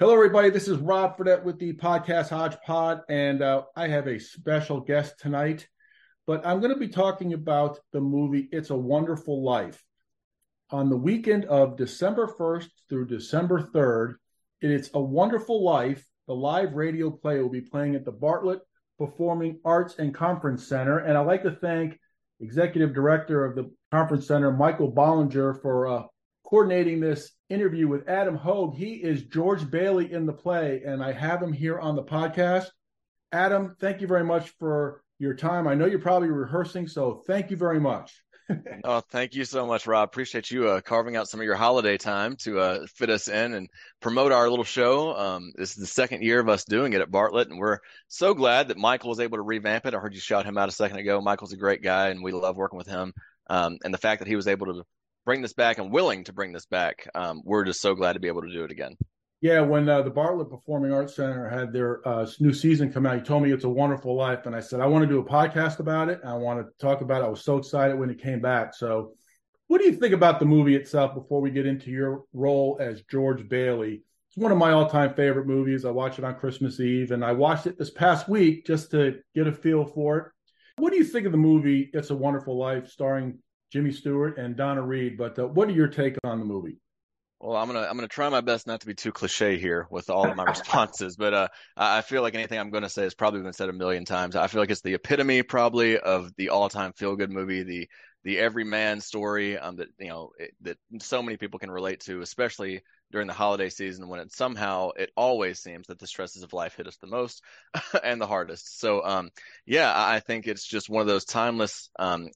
Hello, everybody. This is Rob Fredette with the podcast Hodgepod, and uh, I have a special guest tonight. But I'm going to be talking about the movie It's a Wonderful Life. On the weekend of December 1st through December 3rd, It's a Wonderful Life, the live radio play will be playing at the Bartlett Performing Arts and Conference Center. And I'd like to thank Executive Director of the Conference Center, Michael Bollinger, for uh, coordinating this interview with Adam Hogue. He is George Bailey in the play, and I have him here on the podcast. Adam, thank you very much for your time. I know you're probably rehearsing, so thank you very much. oh, thank you so much, Rob. Appreciate you uh, carving out some of your holiday time to uh, fit us in and promote our little show. Um, this is the second year of us doing it at Bartlett, and we're so glad that Michael was able to revamp it. I heard you shout him out a second ago. Michael's a great guy, and we love working with him. Um, and the fact that he was able to bring this back and willing to bring this back. Um, we're just so glad to be able to do it again. Yeah, when uh, the Bartlett Performing Arts Center had their uh, new season come out, he told me it's a wonderful life, and I said I want to do a podcast about it. I want to talk about it. I was so excited when it came back. So, what do you think about the movie itself? Before we get into your role as George Bailey, it's one of my all-time favorite movies. I watch it on Christmas Eve, and I watched it this past week just to get a feel for it. What do you think of the movie It's a Wonderful Life, starring Jimmy Stewart and Donna Reed. But uh, what are your take on the movie? Well, I'm gonna I'm gonna try my best not to be too cliche here with all of my responses, but uh, I feel like anything I'm gonna say has probably been said a million times. I feel like it's the epitome probably of the all-time feel-good movie, the the everyman story um, that you know it, that so many people can relate to, especially during the holiday season when it somehow it always seems that the stresses of life hit us the most and the hardest. So um, yeah, I think it's just one of those timeless um,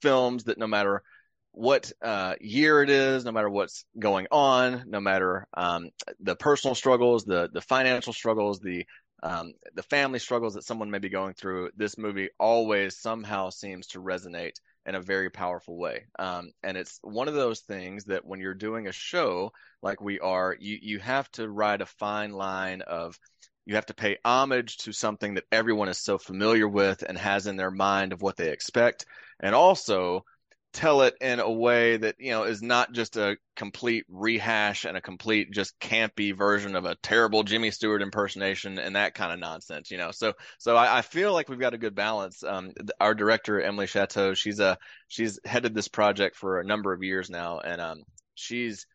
films that no matter what uh, year it is, no matter what's going on, no matter um, the personal struggles, the the financial struggles, the um, the family struggles that someone may be going through, this movie always somehow seems to resonate in a very powerful way. Um, and it's one of those things that when you're doing a show like we are, you you have to ride a fine line of you have to pay homage to something that everyone is so familiar with and has in their mind of what they expect, and also tell it in a way that you know is not just a complete rehash and a complete just campy version of a terrible Jimmy Stewart impersonation and that kind of nonsense, you know. So so I, I feel like we've got a good balance. Um, our director Emily Chateau, she's a she's headed this project for a number of years now, and um, she's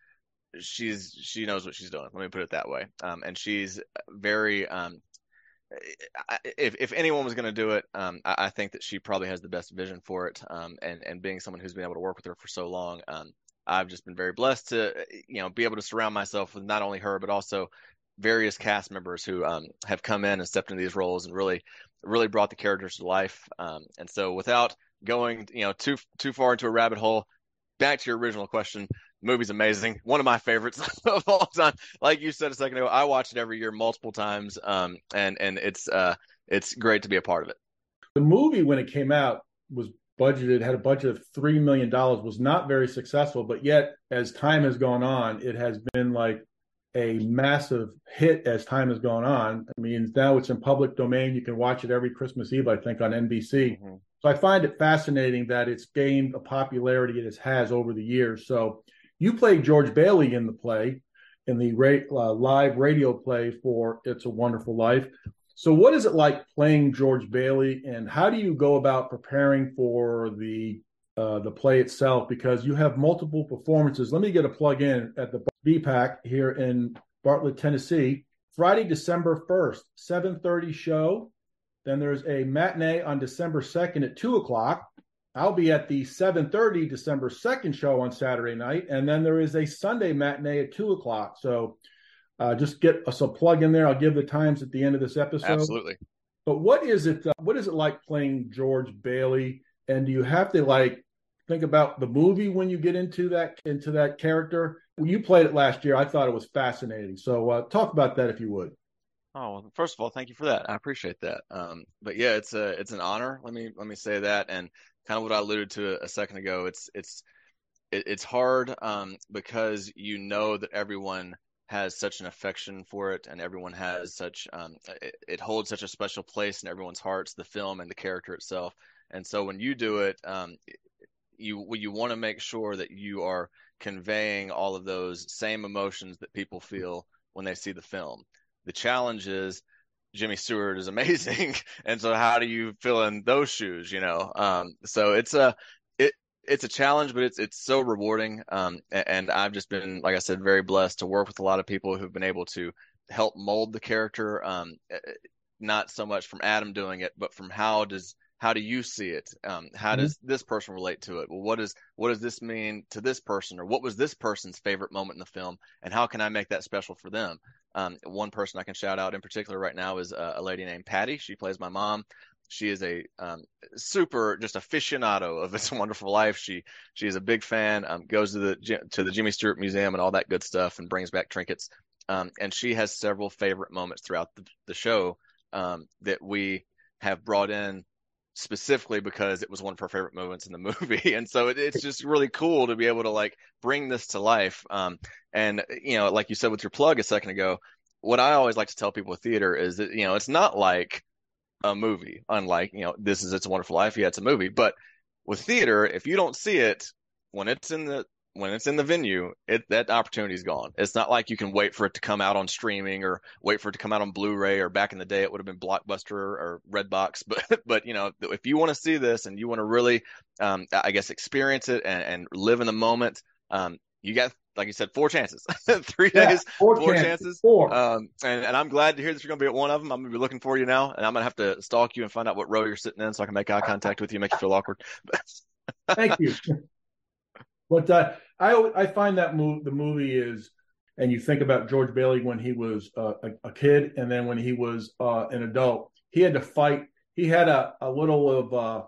she's she knows what she's doing. Let me put it that way. Um, and she's very um, if if anyone was going to do it, um, I, I, think that she probably has the best vision for it. Um, and and being someone who's been able to work with her for so long, um, I've just been very blessed to you know be able to surround myself with not only her but also various cast members who um, have come in and stepped into these roles and really really brought the characters to life. Um, and so without going you know too too far into a rabbit hole, back to your original question, movie's amazing. One of my favorites of all time. Like you said a second ago, I watch it every year multiple times, um, and and it's uh, it's great to be a part of it. The movie when it came out was budgeted had a budget of three million dollars was not very successful, but yet as time has gone on, it has been like a massive hit as time has gone on. I mean, now it's in public domain. You can watch it every Christmas Eve, I think, on NBC. Mm-hmm. So I find it fascinating that it's gained a popularity it has over the years. So you played George Bailey in the play, in the ra- uh, live radio play for It's a Wonderful Life. So, what is it like playing George Bailey, and how do you go about preparing for the uh, the play itself? Because you have multiple performances. Let me get a plug in at the BPAC here in Bartlett, Tennessee. Friday, December first, seven thirty show. Then there's a matinee on December second at two o'clock. I'll be at the 7:30 December 2nd show on Saturday night, and then there is a Sunday matinee at two o'clock. So uh, just get us a plug in there. I'll give the times at the end of this episode. Absolutely. But what is it? Uh, what is it like playing George Bailey? And do you have to like think about the movie when you get into that into that character? When you played it last year, I thought it was fascinating. So uh, talk about that if you would. Oh, well, first of all, thank you for that. I appreciate that. Um, but yeah, it's a it's an honor. Let me let me say that, and kind of what I alluded to a second ago. It's it's it, it's hard um, because you know that everyone has such an affection for it, and everyone has such um, it, it, holds such a special place in everyone's hearts, the film and the character itself. And so when you do it, um, you you want to make sure that you are conveying all of those same emotions that people feel when they see the film. The challenge is Jimmy Stewart is amazing, and so how do you fill in those shoes? You know, um, so it's a it it's a challenge, but it's it's so rewarding. Um, and I've just been, like I said, very blessed to work with a lot of people who've been able to help mold the character. Um, eh, eh, not so much from Adam doing it, but from how does how do you see it? Um, how mm-hmm. does this person relate to it? Well, what does what does this mean to this person, or what was this person's favorite moment in the film, and how can I make that special for them? Um, one person I can shout out in particular right now is a, a lady named Patty. She plays my mom. She is a um, super just aficionado of It's a Wonderful Life. She she is a big fan. Um, goes to the to the Jimmy Stewart Museum and all that good stuff, and brings back trinkets. Um, and she has several favorite moments throughout the, the show um, that we have brought in specifically because it was one of her favorite moments in the movie. And so it, it's just really cool to be able to like bring this to life. Um, and you know, like you said with your plug a second ago, what I always like to tell people with theater is that, you know, it's not like a movie, unlike, you know, this is It's a Wonderful Life. Yeah, it's a movie, but with theater, if you don't see it when it's in the when it's in the venue, it that opportunity's gone. It's not like you can wait for it to come out on streaming or wait for it to come out on Blu-ray or back in the day it would have been Blockbuster or Redbox. But but you know if you want to see this and you want to really, um, I guess experience it and, and live in the moment, um, you got like you said four chances, three yeah, days, four, four chances, chances. four. Um, and and I'm glad to hear that you're going to be at one of them. I'm going to be looking for you now, and I'm going to have to stalk you and find out what row you're sitting in so I can make eye contact with you, make you feel awkward. Thank you. But uh, I I find that move the movie is, and you think about George Bailey when he was uh, a, a, kid, and then when he was uh, an adult, he had to fight. He had a, a little of uh,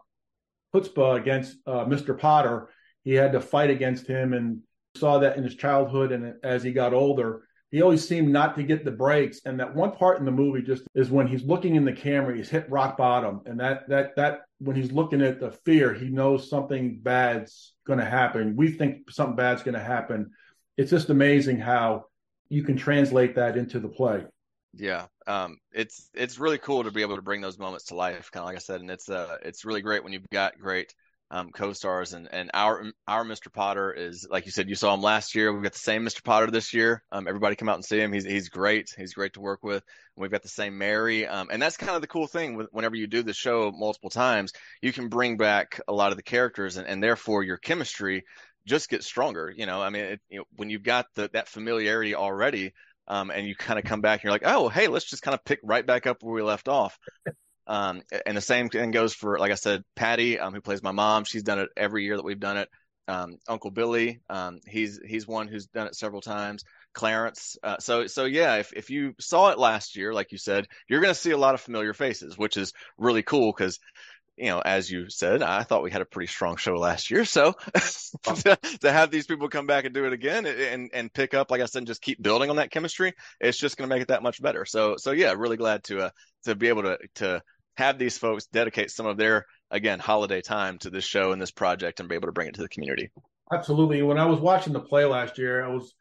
chutzpah against uh, Mr. Potter. He had to fight against him, and saw that in his childhood, and as he got older, he always seemed not to get the breaks. And that one part in the movie just is when he's looking in the camera, he's hit rock bottom, and that that that when he's looking at the fear, he knows something bad's going to happen. We think something bad's going to happen. It's just amazing how you can translate that into the play. Yeah, um, it's it's really cool to be able to bring those moments to life, kind of like I said, and it's uh it's really great when you've got great um, co-stars and and our our Mr. Potter is like you said you saw him last year. We've got the same Mr. Potter this year. Um, everybody come out and see him. He's he's great. He's great to work with. And we've got the same Mary. Um, and that's kind of the cool thing. Whenever you do the show multiple times, you can bring back a lot of the characters, and, and therefore your chemistry just gets stronger. You know, I mean, it, you know, when you've got the, that familiarity already. Um, and you kind of come back and you're like, oh, hey, let's just kind of pick right back up where we left off. Um, and the same thing goes for, like I said, Patty, um, who plays my mom. She's done it every year that we've done it. Um, Uncle Billy, um, he's he's one who's done it several times. Clarence. Uh, so so yeah, if if you saw it last year, like you said, you're going to see a lot of familiar faces, which is really cool because you know, as you said, I thought we had a pretty strong show last year. So to, to, have these people come back and do it again and, and pick up, like I said, and just keep building on that chemistry, it's just going to make it that much better. So, so yeah, really glad to, uh, to be able to, to have these folks dedicate some of their again holiday time to this show and this project and be able to bring it to the community. Absolutely. When I was watching the play last year, I was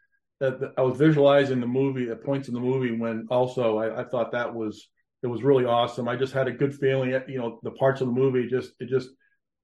I was visualizing the movie at points in the movie when also I, I thought that was it was really awesome. I just had a good feeling. Eh, you know, the parts of the movie just it just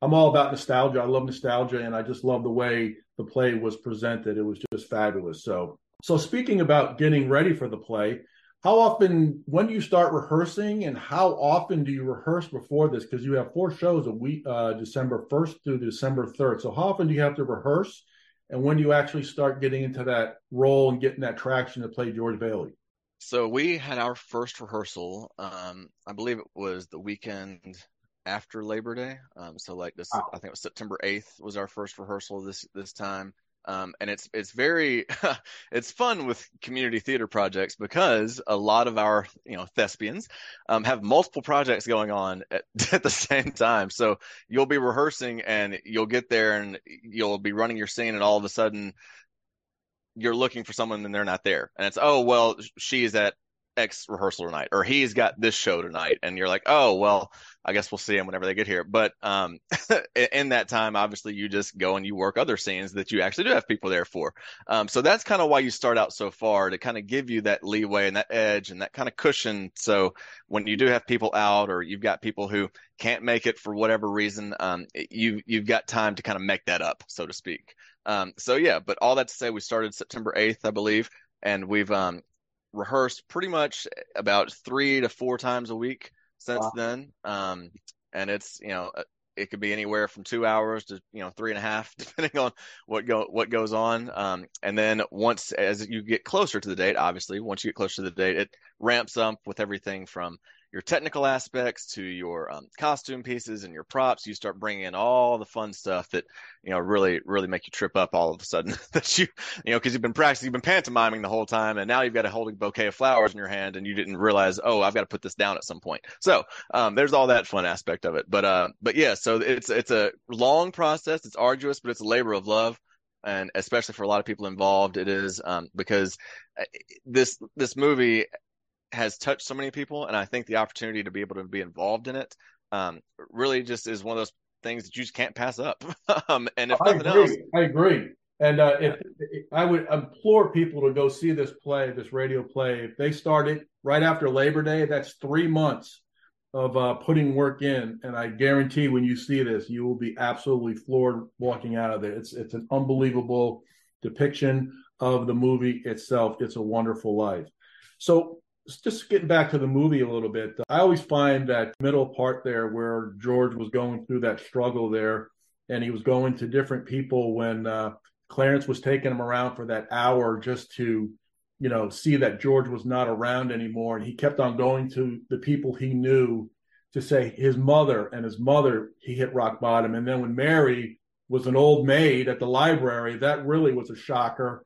I'm all about nostalgia. I love nostalgia, and I just love the way the play was presented. It was just fabulous. So, so speaking about getting ready for the play, how often when do you start rehearsing and how often do you rehearse before this? Because you have four shows a week uh, december 1st through december 3rd so how often do you have to rehearse? And when do you actually start getting into that role and getting that traction to play george bailey? So we had our first rehearsal um, i believe it was the weekend after labor day. Um, so like this wow. i think it was september 8th was our first rehearsal this this time um, and it's it's very it's fun with community theater projects because a lot of our you know thespians um, have multiple projects going on at, at the same time. So you'll be rehearsing and you'll get there and you'll be running your scene and all of a sudden you're looking for someone and they're not there. And it's oh well she's at X rehearsal tonight, or he's got this show tonight, and you're like, oh well, I guess we'll see them whenever they get here. But um, in that time, obviously, you just go and you work other scenes that you actually do have people there for. Um, so that's kind of why you start out so far to kind of give you that leeway and that edge and that kind of cushion. So when you do have people out, or you've got people who can't make it for whatever reason, um, you you've got time to kind of make that up, so to speak. Um, so yeah, but all that to say, we started September 8th, I believe, and we've um, rehearsed pretty much about three to four times a week since wow. then. Um, and it's you know it could be anywhere from two hours to you know three and a half, depending on what go what goes on. Um, and then once as you get closer to the date, obviously, once you get closer to the date, it ramps up with everything from your technical aspects to your um, costume pieces and your props. You start bringing in all the fun stuff that you know really really make you trip up all of a sudden. that you you know because you've been practicing, you've been pantomiming the whole time, and now you've got a holding bouquet of flowers in your hand, and you didn't realize, oh, I've got to put this down at some point. So um, there's all that fun aspect of it. But uh, but yeah, so it's it's a long process. It's arduous, but it's a labor of love and especially for a lot of people involved, it is um, because uh, this this movie has touched so many people, and I think the opportunity to be able to be involved in it um, really just is one of those things that you just can't pass up. um, and if I nothing agree. else, I agree. And uh, if, if, I would implore people to go see this play, this radio play, if they start it right after Labor Day, that's three months of uh, putting work in, and I guarantee when you see this, you will be absolutely floored walking out of there. It's it's an unbelievable depiction of the movie itself. It's a Wonderful Life. So just getting back to the movie a little bit, I always find that middle part there where George was going through that struggle there, and he was going to different people when uh, Clarence was taking him around for that hour just to, you know, see that George was not around anymore, and he kept on going to the people he knew to say his mother and his mother he hit rock bottom, and then when Mary was an old maid at the library, that really was a shocker.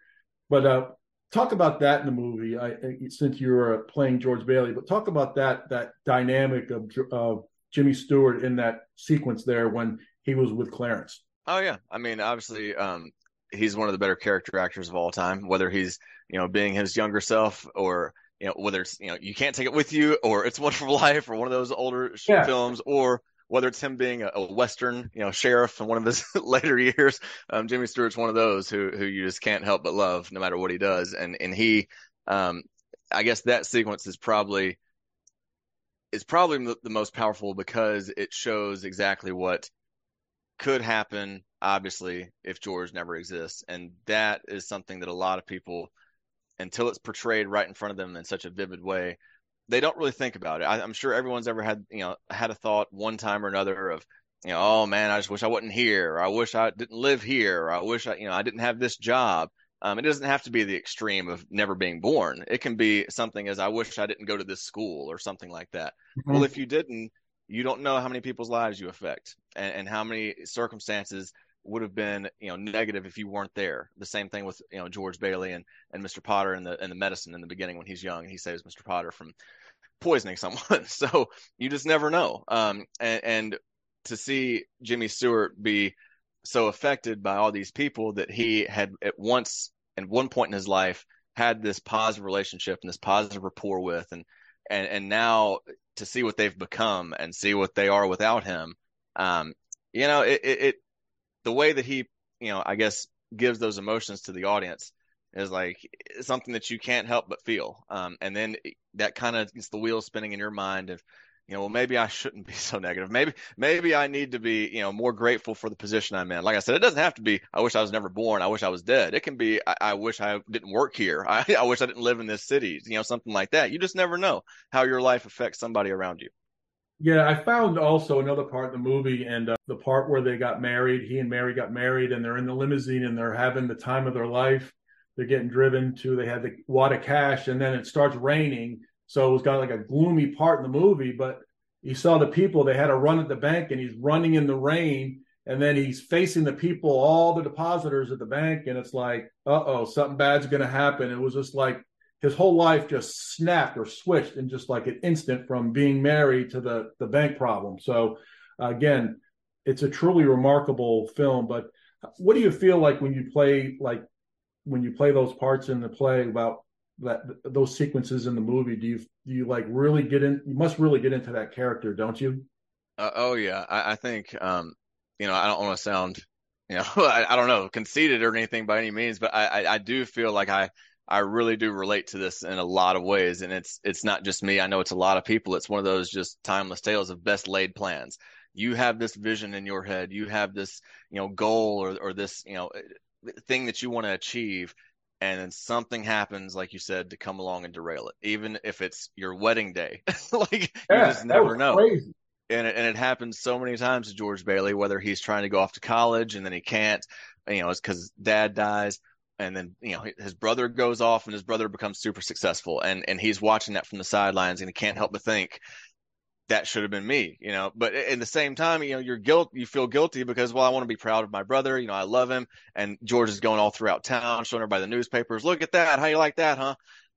But uh, talk about that in the movie. I, since you were playing George Bailey, but talk about that that dynamic of of Jimmy Stewart in that sequence there when he was with Clarence. Oh yeah, I mean obviously um, he's one of the better character actors of all time. Whether he's you know being his younger self or you know whether it's you know you can't take it with you or it's Wonderful Life or one of those older yeah. films or whether it's him being a, Western, you know, sheriff in one of his later years, um, Jimmy Stewart's one of those who who you just can't help but love no matter what he does. And and he, um, I guess that sequence is probably is probably the, the most powerful because it shows exactly what could happen. Obviously, if George never exists, and that is something that a lot of people, until it's portrayed right in front of them in such a vivid way, they don't really think about it. I, am sure everyone's ever had, you know, had a thought one time or another of, you know, oh man, I just wish I wasn't here, or I wish I didn't live here, or I wish I, you know, I didn't have this job. Um, it doesn't have to be the extreme of never being born. It can be something as I wish I didn't go to this school or something like that. Mm-hmm. Well, if you didn't, you don't know how many people's lives you affect and, and how many circumstances would have been you know negative if you weren't there. The same thing with you know George Bailey and, and Mr. Potter and the and the medicine in the beginning when he's young. And he saves Mr. Potter from poisoning someone. so you just never know. Um, and, and to see Jimmy Stewart be so affected by all these people that he had at once at one point in his life had this positive relationship and this positive rapport with and and and now to see what they've become and see what they are without him um you know it, it the way that he, you know, I guess gives those emotions to the audience is like something that you can't help but feel. Um, and then that kind of gets the wheels spinning in your mind of, you know, well, maybe I shouldn't be so negative. Maybe, maybe I need to be, you know, more grateful for the position I'm in. Like I said, it doesn't have to be, I wish I was never born. I wish I was dead. It can be, I, I wish I didn't work here. I, I wish I didn't live in this city, you know, something like that. You just never know how your life affects somebody around you. Yeah, I found also another part in the movie and uh, the part where they got married. He and Mary got married and they're in the limousine and they're having the time of their life. They're getting driven to, they had the wad of cash and then it starts raining. So it was kind of like a gloomy part in the movie, but you saw the people, they had a run at the bank and he's running in the rain and then he's facing the people, all the depositors at the bank. And it's like, uh oh, something bad's going to happen. It was just like his whole life just snapped or switched in just like an instant from being married to the the bank problem. So again, it's a truly remarkable film. But what do you feel like when you play like when you play those parts in the play about that those sequences in the movie? Do you do you like really get in? You must really get into that character, don't you? Uh, oh yeah, I, I think um, you know I don't want to sound you know I, I, don't know conceited or anything by any means, but I, I, I do feel like I I really do relate to this in a lot of ways, and it's it's not just me. I know it's a lot of people. It's one of those just timeless tales of best laid plans. You have this vision in your head. You have this you know goal or or this you know thing that you want to achieve, and then something happens, like you said, to come along and derail it, even if it's your wedding day. like yeah, you just never know. Crazy. And it, and it happens so many times to George Bailey, whether he's trying to go off to college and then he can't, you know, it's because dad dies, and then you know his brother goes off and his brother becomes super successful, and and he's watching that from the sidelines, and he can't help but think, that should have been me, you know. But in the same time, you know, you're guilt, you feel guilty because, well, I want to be proud of my brother. You know, I love him, and George is going all throughout town, showing everybody the newspapers. Look at that, how you like that, huh?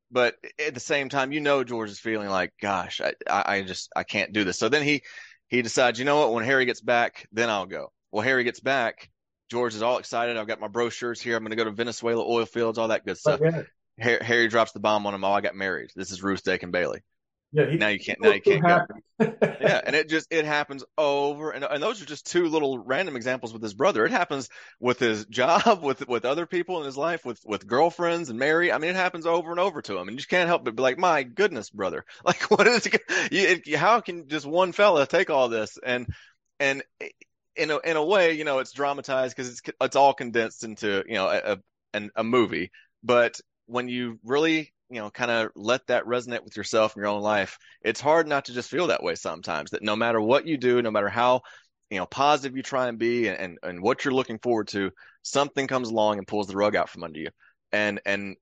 But at the same time, you know, George is feeling like, gosh, I, I just, I can't do this. So then he, he decides, you know what? When Harry gets back, then I'll go. Well, Harry gets back. George is all excited. I've got my brochures here. I'm going to go to Venezuela oil fields, all that good oh, stuff. Oh, yeah. Harry, Harry drops the bomb on him. Oh, I got married. This is Ruth Dakin Bailey. Yeah, he, now you can't. Now you can't go. yeah, and it just it happens over and and those are just two little random examples with his brother. It happens with his job, with with other people in his life, with with girlfriends and Mary. I mean, it happens over and over to him, and you just can't help but be like, my goodness, brother, like what is it? You, it, how can just one fella take all this and and in a in a way, you know, it's dramatized because it's it's all condensed into you know a, a, a movie, but when you really you know kind of let that resonate with yourself in your own life it's hard not to just feel that way sometimes that no matter what you do no matter how you know positive you try and be and, and, and what you're looking forward to something comes along and pulls the rug out from under you. And and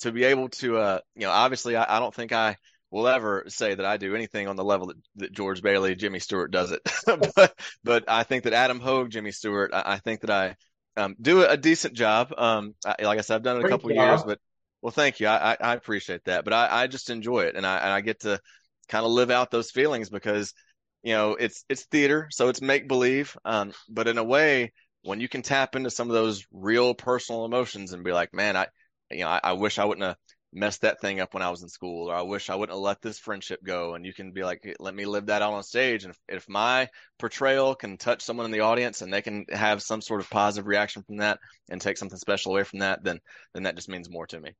to be able to uh you know obviously I, I don't think i will ever say that i do anything on the level that, that george bailey jimmy stewart does it but but i think that adam hogue jimmy stewart i, I think that i um, do a decent job um I, like i said i've done it a Great couple job. years but well, thank you. I, I, appreciate that, but I, I just enjoy it, and I and I get to kind of live out those feelings because you know it's it's theater, so it's make believe. Um, but in a way, when you can tap into some of those real personal emotions and be like, man, I you know I, I wish I wouldn't have messed that thing up when I was in school, or I wish I wouldn't have let this friendship go. And you can be like, let me live that out on stage. And if, if my portrayal can touch someone in the audience and they can have some sort of positive reaction from that and take something special away from that, then then that just means more to me.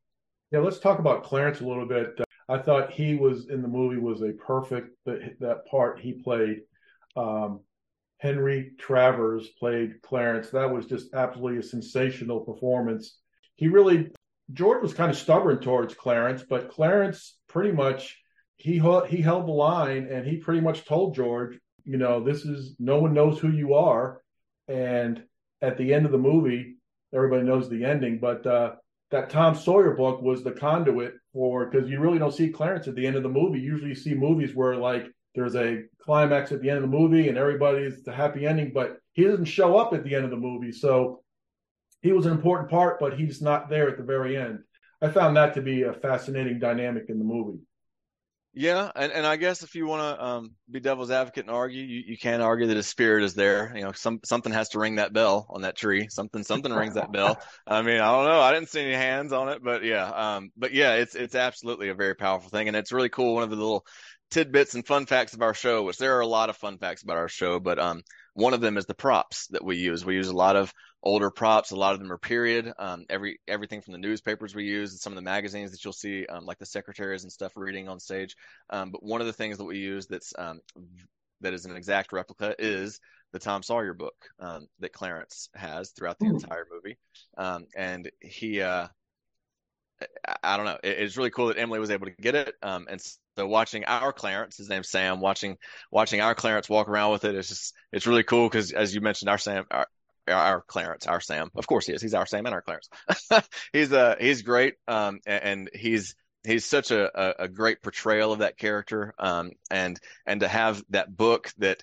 Yeah, let's talk about Clarence a little bit. Uh, I thought he was in the movie was a perfect that, that part he played. Um, Henry Travers played Clarence. That was just absolutely a sensational performance. He really George was kind of stubborn towards Clarence, but Clarence pretty much he he held the line and he pretty much told George, you know, this is no one knows who you are. And at the end of the movie, everybody knows the ending, but uh, that Tom Sawyer book was the conduit for because you really don't see Clarence at the end of the movie. Usually, you see movies where like there's a climax at the end of the movie and everybody's the happy ending, but he doesn't show up at the end of the movie. So he was an important part, but he's not there at the very end. I found that to be a fascinating dynamic in the movie. Yeah, and, and I guess if you want to um, be devil's advocate and argue, you, you can argue that his spirit is there. You know, some something has to ring that bell on that tree. Something something rings that bell. I mean, I don't know. I didn't see any hands on it, but yeah, um, but yeah, it's it's absolutely a very powerful thing, and it's really cool. One of the little tidbits and fun facts of our show, which there are a lot of fun facts about our show, but um, one of them is the props that we use. We use a lot of older props. A lot of them are period. Um, every everything from the newspapers we use and some of the magazines that you'll see, um, like the secretaries and stuff reading on stage. Um, but one of the things that we use that's um, that is an exact replica is the Tom Sawyer book um, that Clarence has throughout the Ooh. entire movie. Um, and he, uh, I don't know, it, it's really cool that Emily was able to get it. and so watching our Clarence, his name's Sam, watching watching our Clarence walk around with it, it's just it's really cool because as you mentioned, our Sam, our, our Clarence, our Sam, of course he is. He's our Sam and our Clarence. he's uh he's great, um, and, and he's he's such a, a, great portrayal of that character, um, and and to have that book that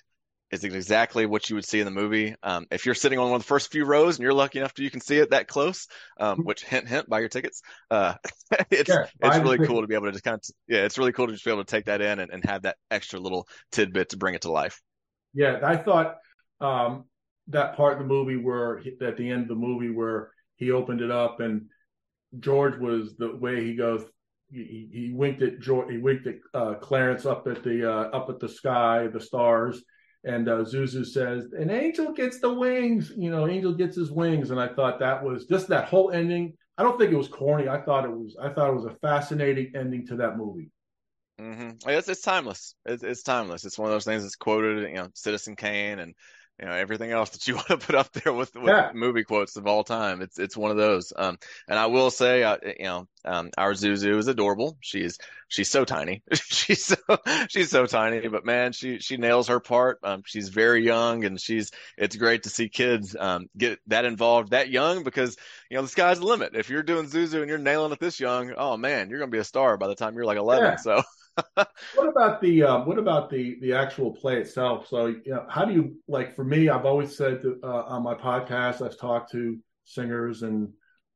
is exactly what you would see in the movie. Um, if you're sitting on one of the first few rows and you're lucky enough to you can see it that close, um, which hint hint buy your tickets. Uh, it's yeah, it's really cool to be able to just kind of yeah, it's really cool to just be able to take that in and, and have that extra little tidbit to bring it to life. Yeah, I thought um, that part of the movie where at the end of the movie where he opened it up and George was the way he goes. He, he winked at George. He winked at uh, Clarence up at the uh, up at the sky, the stars, and uh, Zuzu says, "An angel gets the wings." You know, angel gets his wings, and I thought that was just that whole ending. I don't think it was corny. I thought it was. I thought it was a fascinating ending to that movie. Mm-hmm. It's it's timeless. It's, it's timeless. It's one of those things that's quoted. You know, Citizen Kane and you know everything else that you want to put up there with, with Yeah. movie quotes of all time. It's it's one of those. Um, and I will say, uh, you know, um, our Zuzu is adorable. She's she's so tiny. she's so she's so tiny, but man, she she nails her part. Um, she's very young, and she's it's great to see kids um get that involved that young because you know the sky's the limit. If you're doing Zuzu and you're nailing it this young, oh man, you're gonna be a star by the time you're like 11. Yeah. So. What about the um, what about the the actual play itself? So, you know, how do you like? For me, I've always said that, uh, on my podcast, I've talked to singers and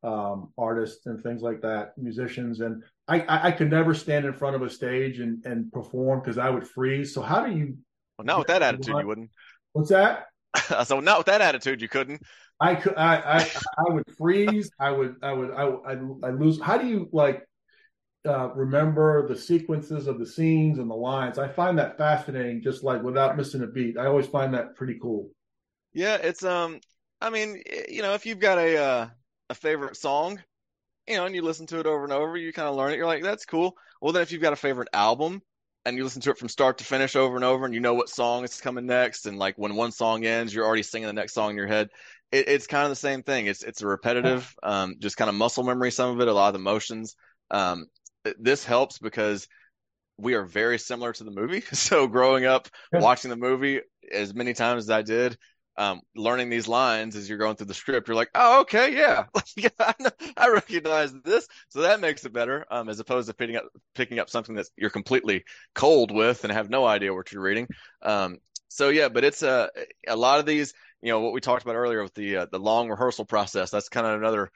um, artists and things like that, musicians, and I, I, I could never stand in front of a stage and and perform because I would freeze. So, how do you? Well, not with that attitude, you wouldn't. What's that? so not with that attitude, you couldn't. I could I I, I would freeze. I would I would I I I lose. How do you like uh, remember the sequences of the scenes and the lines? I find that fascinating. Just like without missing a beat, I always find that pretty cool. Yeah, it's um. I mean, you know, if you've got a uh, a favorite song, you know, and you listen to it over and over, you kind of learn it. You're like, that's cool. Well, then if you've got a favorite album and you listen to it from start to finish over and over, and you know what song is coming next, and like when one song ends, you're already singing the next song in your head. It, it's kind of the same thing. It's it's a repetitive, um, just kind of muscle memory. Some of it, a lot of the motions. Um, this helps because we are very similar to the movie. So growing up watching the movie as many times as I did, um, learning these lines as you're going through the script, you're like, oh, okay, yeah, I, know- I recognize this. So that makes it better, um, as opposed to picking up picking up something that you're completely cold with and have no idea what you're reading. Um, so yeah, but it's a a lot of these, you know, what we talked about earlier with the uh, the long rehearsal process. That's kind of another,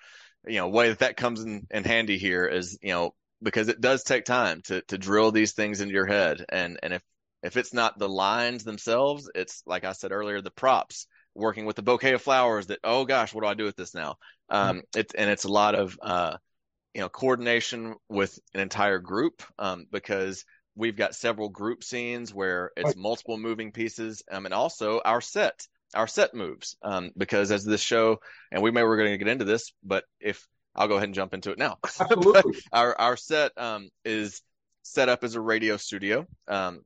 you know, way that that comes in, in handy here is, you know, because it does take time to to drill these things into your head, and and if if it's not the lines themselves, it's like I said earlier, the props, working with the bouquet of flowers. That oh gosh, what do I do with this now? Um, it's and it's a lot of uh, you know, coordination with an entire group, um, because we've got several group scenes where it's multiple moving pieces, um, and also our set, our set moves, um, because as this show, and we may we're going to get into this, but if I'll go ahead and jump into it now. Absolutely. our our set um, is set up as a radio studio, um,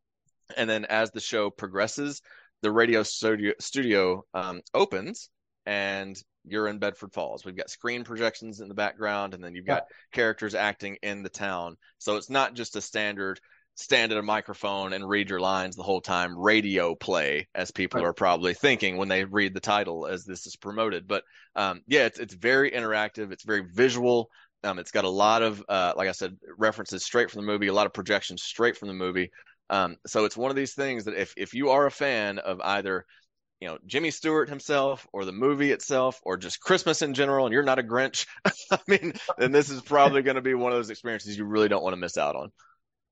and then as the show progresses, the radio studio studio um, opens, and you're in Bedford Falls. We've got screen projections in the background, and then you've got characters acting in the town. So it's not just a standard stand at a microphone and read your lines the whole time radio play as people are probably thinking when they read the title as this is promoted. But um, yeah it's, it's very interactive. It's very visual. Um, it's got a lot of uh, like i said references straight from the movie a lot of projections straight from the movie. Um, so it's one of these things that if, if you are a fan of either you know Jimmy Stewart himself or the movie itself or just Christmas in general and you're not a Grinch I mean then this is probably going to be one of those experiences you really don't want to miss out on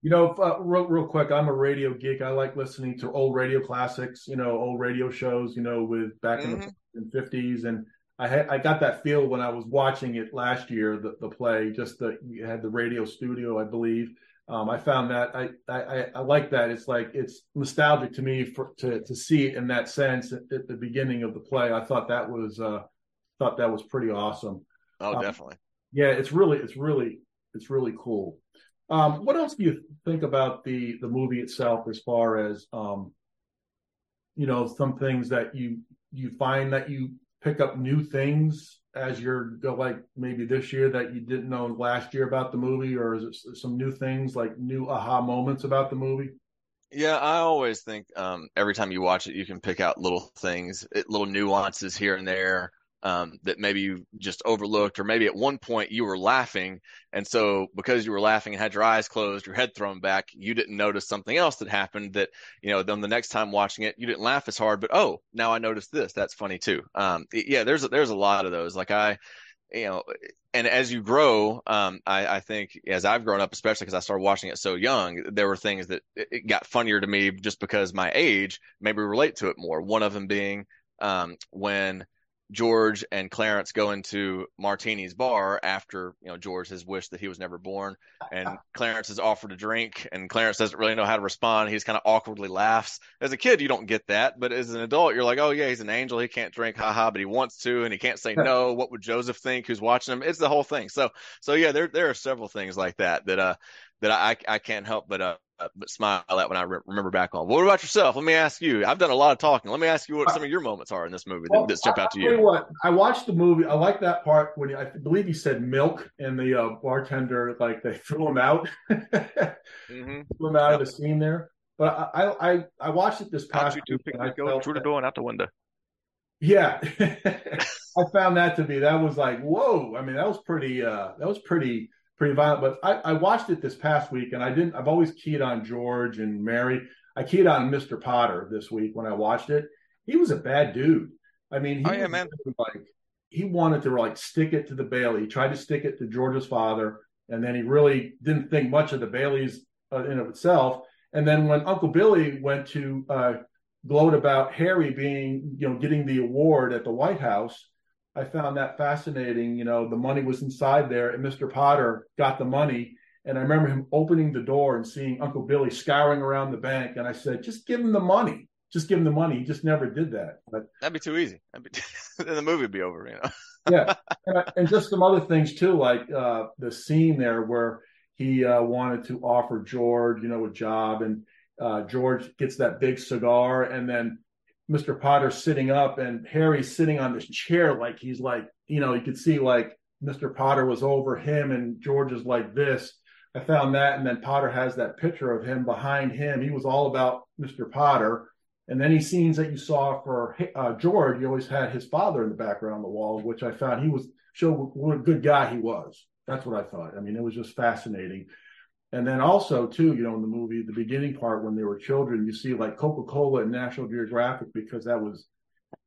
You know, uh, real, real quick, I'm a radio geek. I like listening to old radio classics, you know, old radio shows, you know, with back in Mhm. the 50s. And I had, I got that feel when I was watching it last year, the, the play, just the, you had the radio studio, I believe. Um, I found that I, I, I- like that. It's like, it's nostalgic to me for, to, to see it in that sense at, at the beginning of the play. I thought that was, uh, thought that was pretty awesome. oh Um, definitely Yeah, it's really, it's really, it's really cool. Um, what else do you think about the the movie itself, as far as um, you know, some things that you you find that you pick up new things as you're go like maybe this year that you didn't know last year about the movie, or is it some new things like new aha moments about the movie? Yeah, I always think um, every time you watch it, you can pick out little things, little nuances here and there um, that maybe you just overlooked, or maybe at one point you were laughing, and so because you were laughing and had your eyes closed, your head thrown back, you didn't notice something else that happened that you know. Then the next time watching it, you didn't laugh as hard, but oh, now I noticed this. That's funny too. Um, yeah, there's a, there's a lot of those. Like I, you know, and as you grow, um, I, I think as I've grown up, especially because I started watching it so young, there were things that it, it got funnier to me just because my age maybe relate to it more. One of them being um, when George and Clarence go into Martini's bar after you know George has wished that he was never born, and Clarence is offered a drink, and Clarence doesn't really know how to respond. He's kind of awkwardly laughs. As a kid, you don't get that, but as an adult, you're like, oh yeah, he's an angel. He can't drink, haha, but he wants to, and he can't say no. What would Joseph think? Who's watching him? It's the whole thing. So so yeah, there there are several things like that that uh that I I can't help but uh but smile at when I re- remember back on. What about yourself? Let me ask you. I've done a lot of talking. Let me ask you what some of your moments are in this movie that, that jump out to you. you what, I watched the movie. I like that part when he, I believe he said milk, and the uh, bartender like they threw him out, mm-hmm. threw him out yep. of the scene there. But I I I watched it this past. Out you two pick go through the door and out the window. Yeah, I found that to be that was like whoa. I mean, that was pretty. uh That was pretty pretty violent. But I, I watched it this past week, and I didn't. I've always keyed on George and Mary. I keyed on Mr. Potter this week when I watched it. He was a bad dude. I mean, he oh, yeah, man. like he wanted to like stick it to the Bailey. He tried to stick it to George's father, and then he really didn't think much of the Baileys uh, in of itself. And then when Uncle Billy went to uh, gloat about Harry being, you know, getting the award at the White House, I found that fascinating. You know, the money was inside there, and Mr. Potter got the money. And I remember him opening the door and seeing Uncle Billy scouring around the bank. And I said, just give him the money. Just give him the money. He just never did that. But that'd be too easy. Be then the movie would be over, you know. yeah, and, and, just some other things too, like uh, the scene there where he uh, wanted to offer George, you know, a job, and uh, George gets that big cigar, and then Mr. Potter sitting up and Harry's sitting on this chair like he's like, you know, you could see like Mr. Potter was over him and George is like this. I found that, and then Potter has that picture of him behind him. He was all about Mr. Potter. And any scenes that you saw for uh, George, you always had his father in the background on the wall, which I found he was showed what a good guy he was. That's what I thought. I mean, it was just fascinating. And then also too, you know, in the movie, the beginning part when they were children, you see like Coca-Cola and National Geographic because that was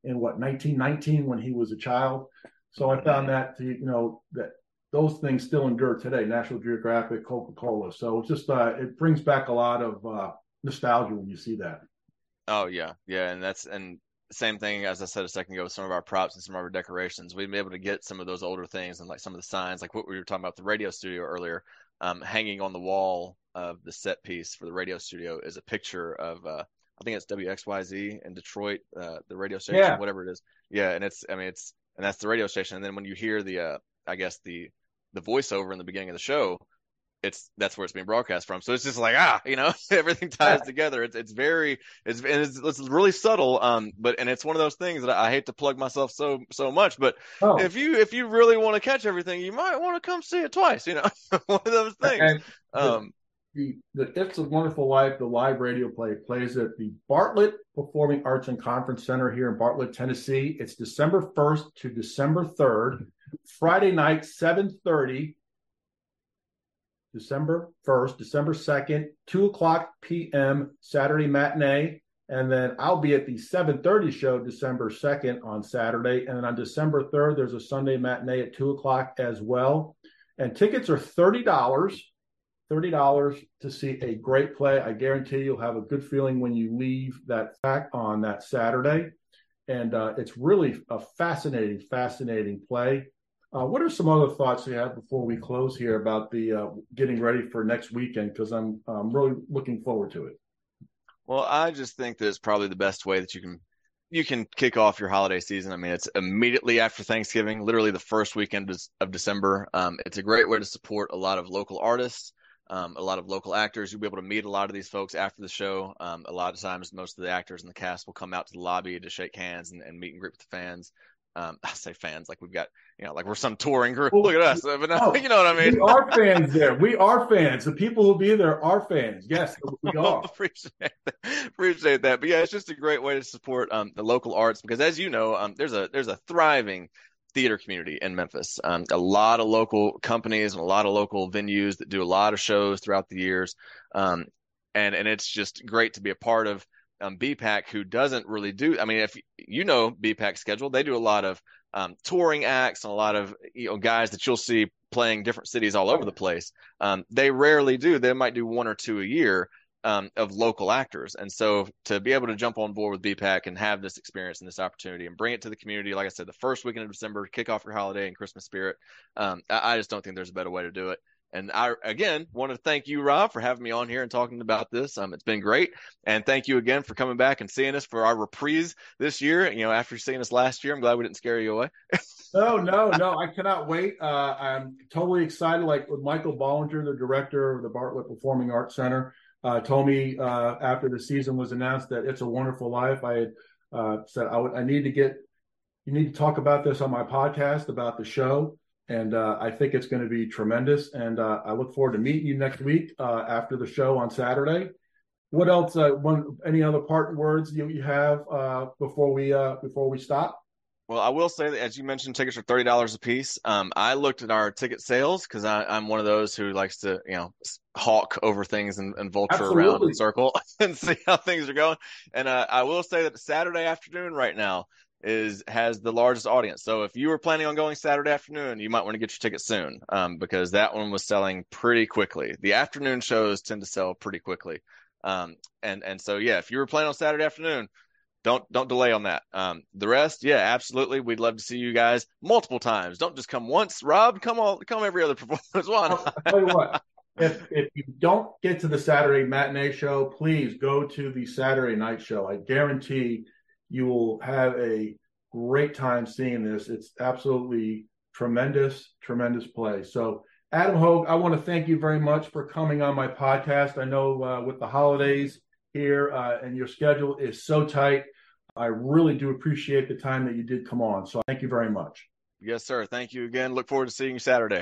in what 1919 when he was a child. So I found that to, you know that those things still endure today. National Geographic, Coca-Cola. So it's just uh, it brings back a lot of uh, nostalgia when you see that. Oh yeah, yeah, and that's and same thing as I said a second ago with some of our props and some of our decorations. We've been able to get some of those older things and like some of the signs, like what we were talking about the radio studio earlier um, hanging on the wall of the set piece for the radio studio is a picture of uh, I think it's WXYZ in Detroit, uh, the radio station, yeah. whatever it is. Yeah, and it's I mean it's and that's the radio station. And then when you hear the uh, I guess the the voiceover in the beginning of the show, it's that's where it's being broadcast from. So it's just like ah, you know, everything ties together. It's it's very it's it's, it's really subtle. Um, but and it's one of those things that I hate to plug myself so so much. But oh. if you if you really want to catch everything, you might want to come see it twice. You know, one of those things. um, the, the It's a Wonderful Life, the live radio play plays at the Bartlett Performing Arts and Conference Center here in Bartlett, Tennessee. It's December 1st to December 3rd, Friday night, 7:30 December 1st, December 2nd, 2 o'clock p.m. Saturday matinee. And then I'll be at the 7:30 show December 2nd on Saturday. And then on December 3rd, there's a Sunday matinee at 2 o'clock as well. And tickets are $30. $30 to see a great play. I guarantee you'll have a good feeling when you leave that back on that Saturday. And uh, it's really a fascinating, fascinating play. Uh, what are some other thoughts you have before we close here about the uh, getting ready for next weekend? Because I'm I'm really looking forward to it. Well, I just think that it's probably the best way that you can you can kick off your holiday season. I mean, it's immediately after Thanksgiving, literally the first weekend of December. Um, it's a great way to support a lot of local artists, um, a lot of local actors. You'll be able to meet a lot of these folks after the show. Um, a lot of times, most of the actors and the cast will come out to the lobby to shake hands and, and meet and greet with the fans um, I say fans, like we've got, you know, like we're some touring group. Look at us, but no, you know what I mean. We are fans there. We are fans. The people who be there are fans. Yes, we are. appreciate that. Appreciate that. But yeah, it's just a great way to support um, the local arts because, as you know, um, there's a there's a thriving theater community in Memphis. Um, a lot of local companies and a lot of local venues that do a lot of shows throughout the years. Um, and and it's just great to be a part of um, BPAC who doesn't really do. I mean, if you know BPAC schedule, they do a lot of um, touring acts and a lot of you know guys that you'll see playing different cities all over the place. Um, they rarely do. They might do one or two a year um, of local actors, and so to be able to jump on board with BPAC and have this experience and this opportunity and bring it to the community, like I said, the first weekend of December, kick off your holiday and Christmas spirit. Um, I, I just don't think there's a better way to do it. And I again want to thank you, Rob, for having me on here and talking about this. Um, it's been great, and thank you again for coming back and seeing us for our reprise this year. You know, after seeing us last year, I'm glad we didn't scare you away. no, no, no, I cannot wait. Uh, I'm totally excited. Like with Michael Bollinger, the director of the Bartlett Performing Arts Center, uh, told me uh, after the season was announced that it's a wonderful life. I uh, said I need to get you need to talk about this on my podcast about the show, and uh, I think it's going to be tremendous. And uh, I look forward to meeting you next week uh, after the show on Saturday. What else? one any other parting words you, you have before we before we stop? Well, I will say that as you mentioned, tickets are thirty dollars a piece. Um, I looked at our ticket sales because I'm one of those who likes to, you know, hawk over things and, and vulture Absolutely. around in circle and see how things are going. And uh, I will say that Saturday afternoon right now is has the largest audience. So if you were planning on going Saturday afternoon, you might want to get your ticket soon um, because that one was selling pretty quickly. The afternoon shows tend to sell pretty quickly. Um, and and so yeah, if you were planning on Saturday afternoon, don't don't delay on that. Um, the rest, yeah, absolutely. We'd love to see you guys multiple times. Don't just come once, Rob. Come on, come every other performance. I'll tell you what. If if you don't get to the Saturday matinee show, please go to the Saturday night show. I guarantee you will have a great time seeing this. It's absolutely tremendous, tremendous play. So, Adam Hogue, I want to thank you very much for coming on my podcast. I know uh, with the holidays here uh, and your schedule is so tight. I really do appreciate the time that you did come on. So thank you very much. Yes, sir. Thank you again. Look forward to seeing you Saturday.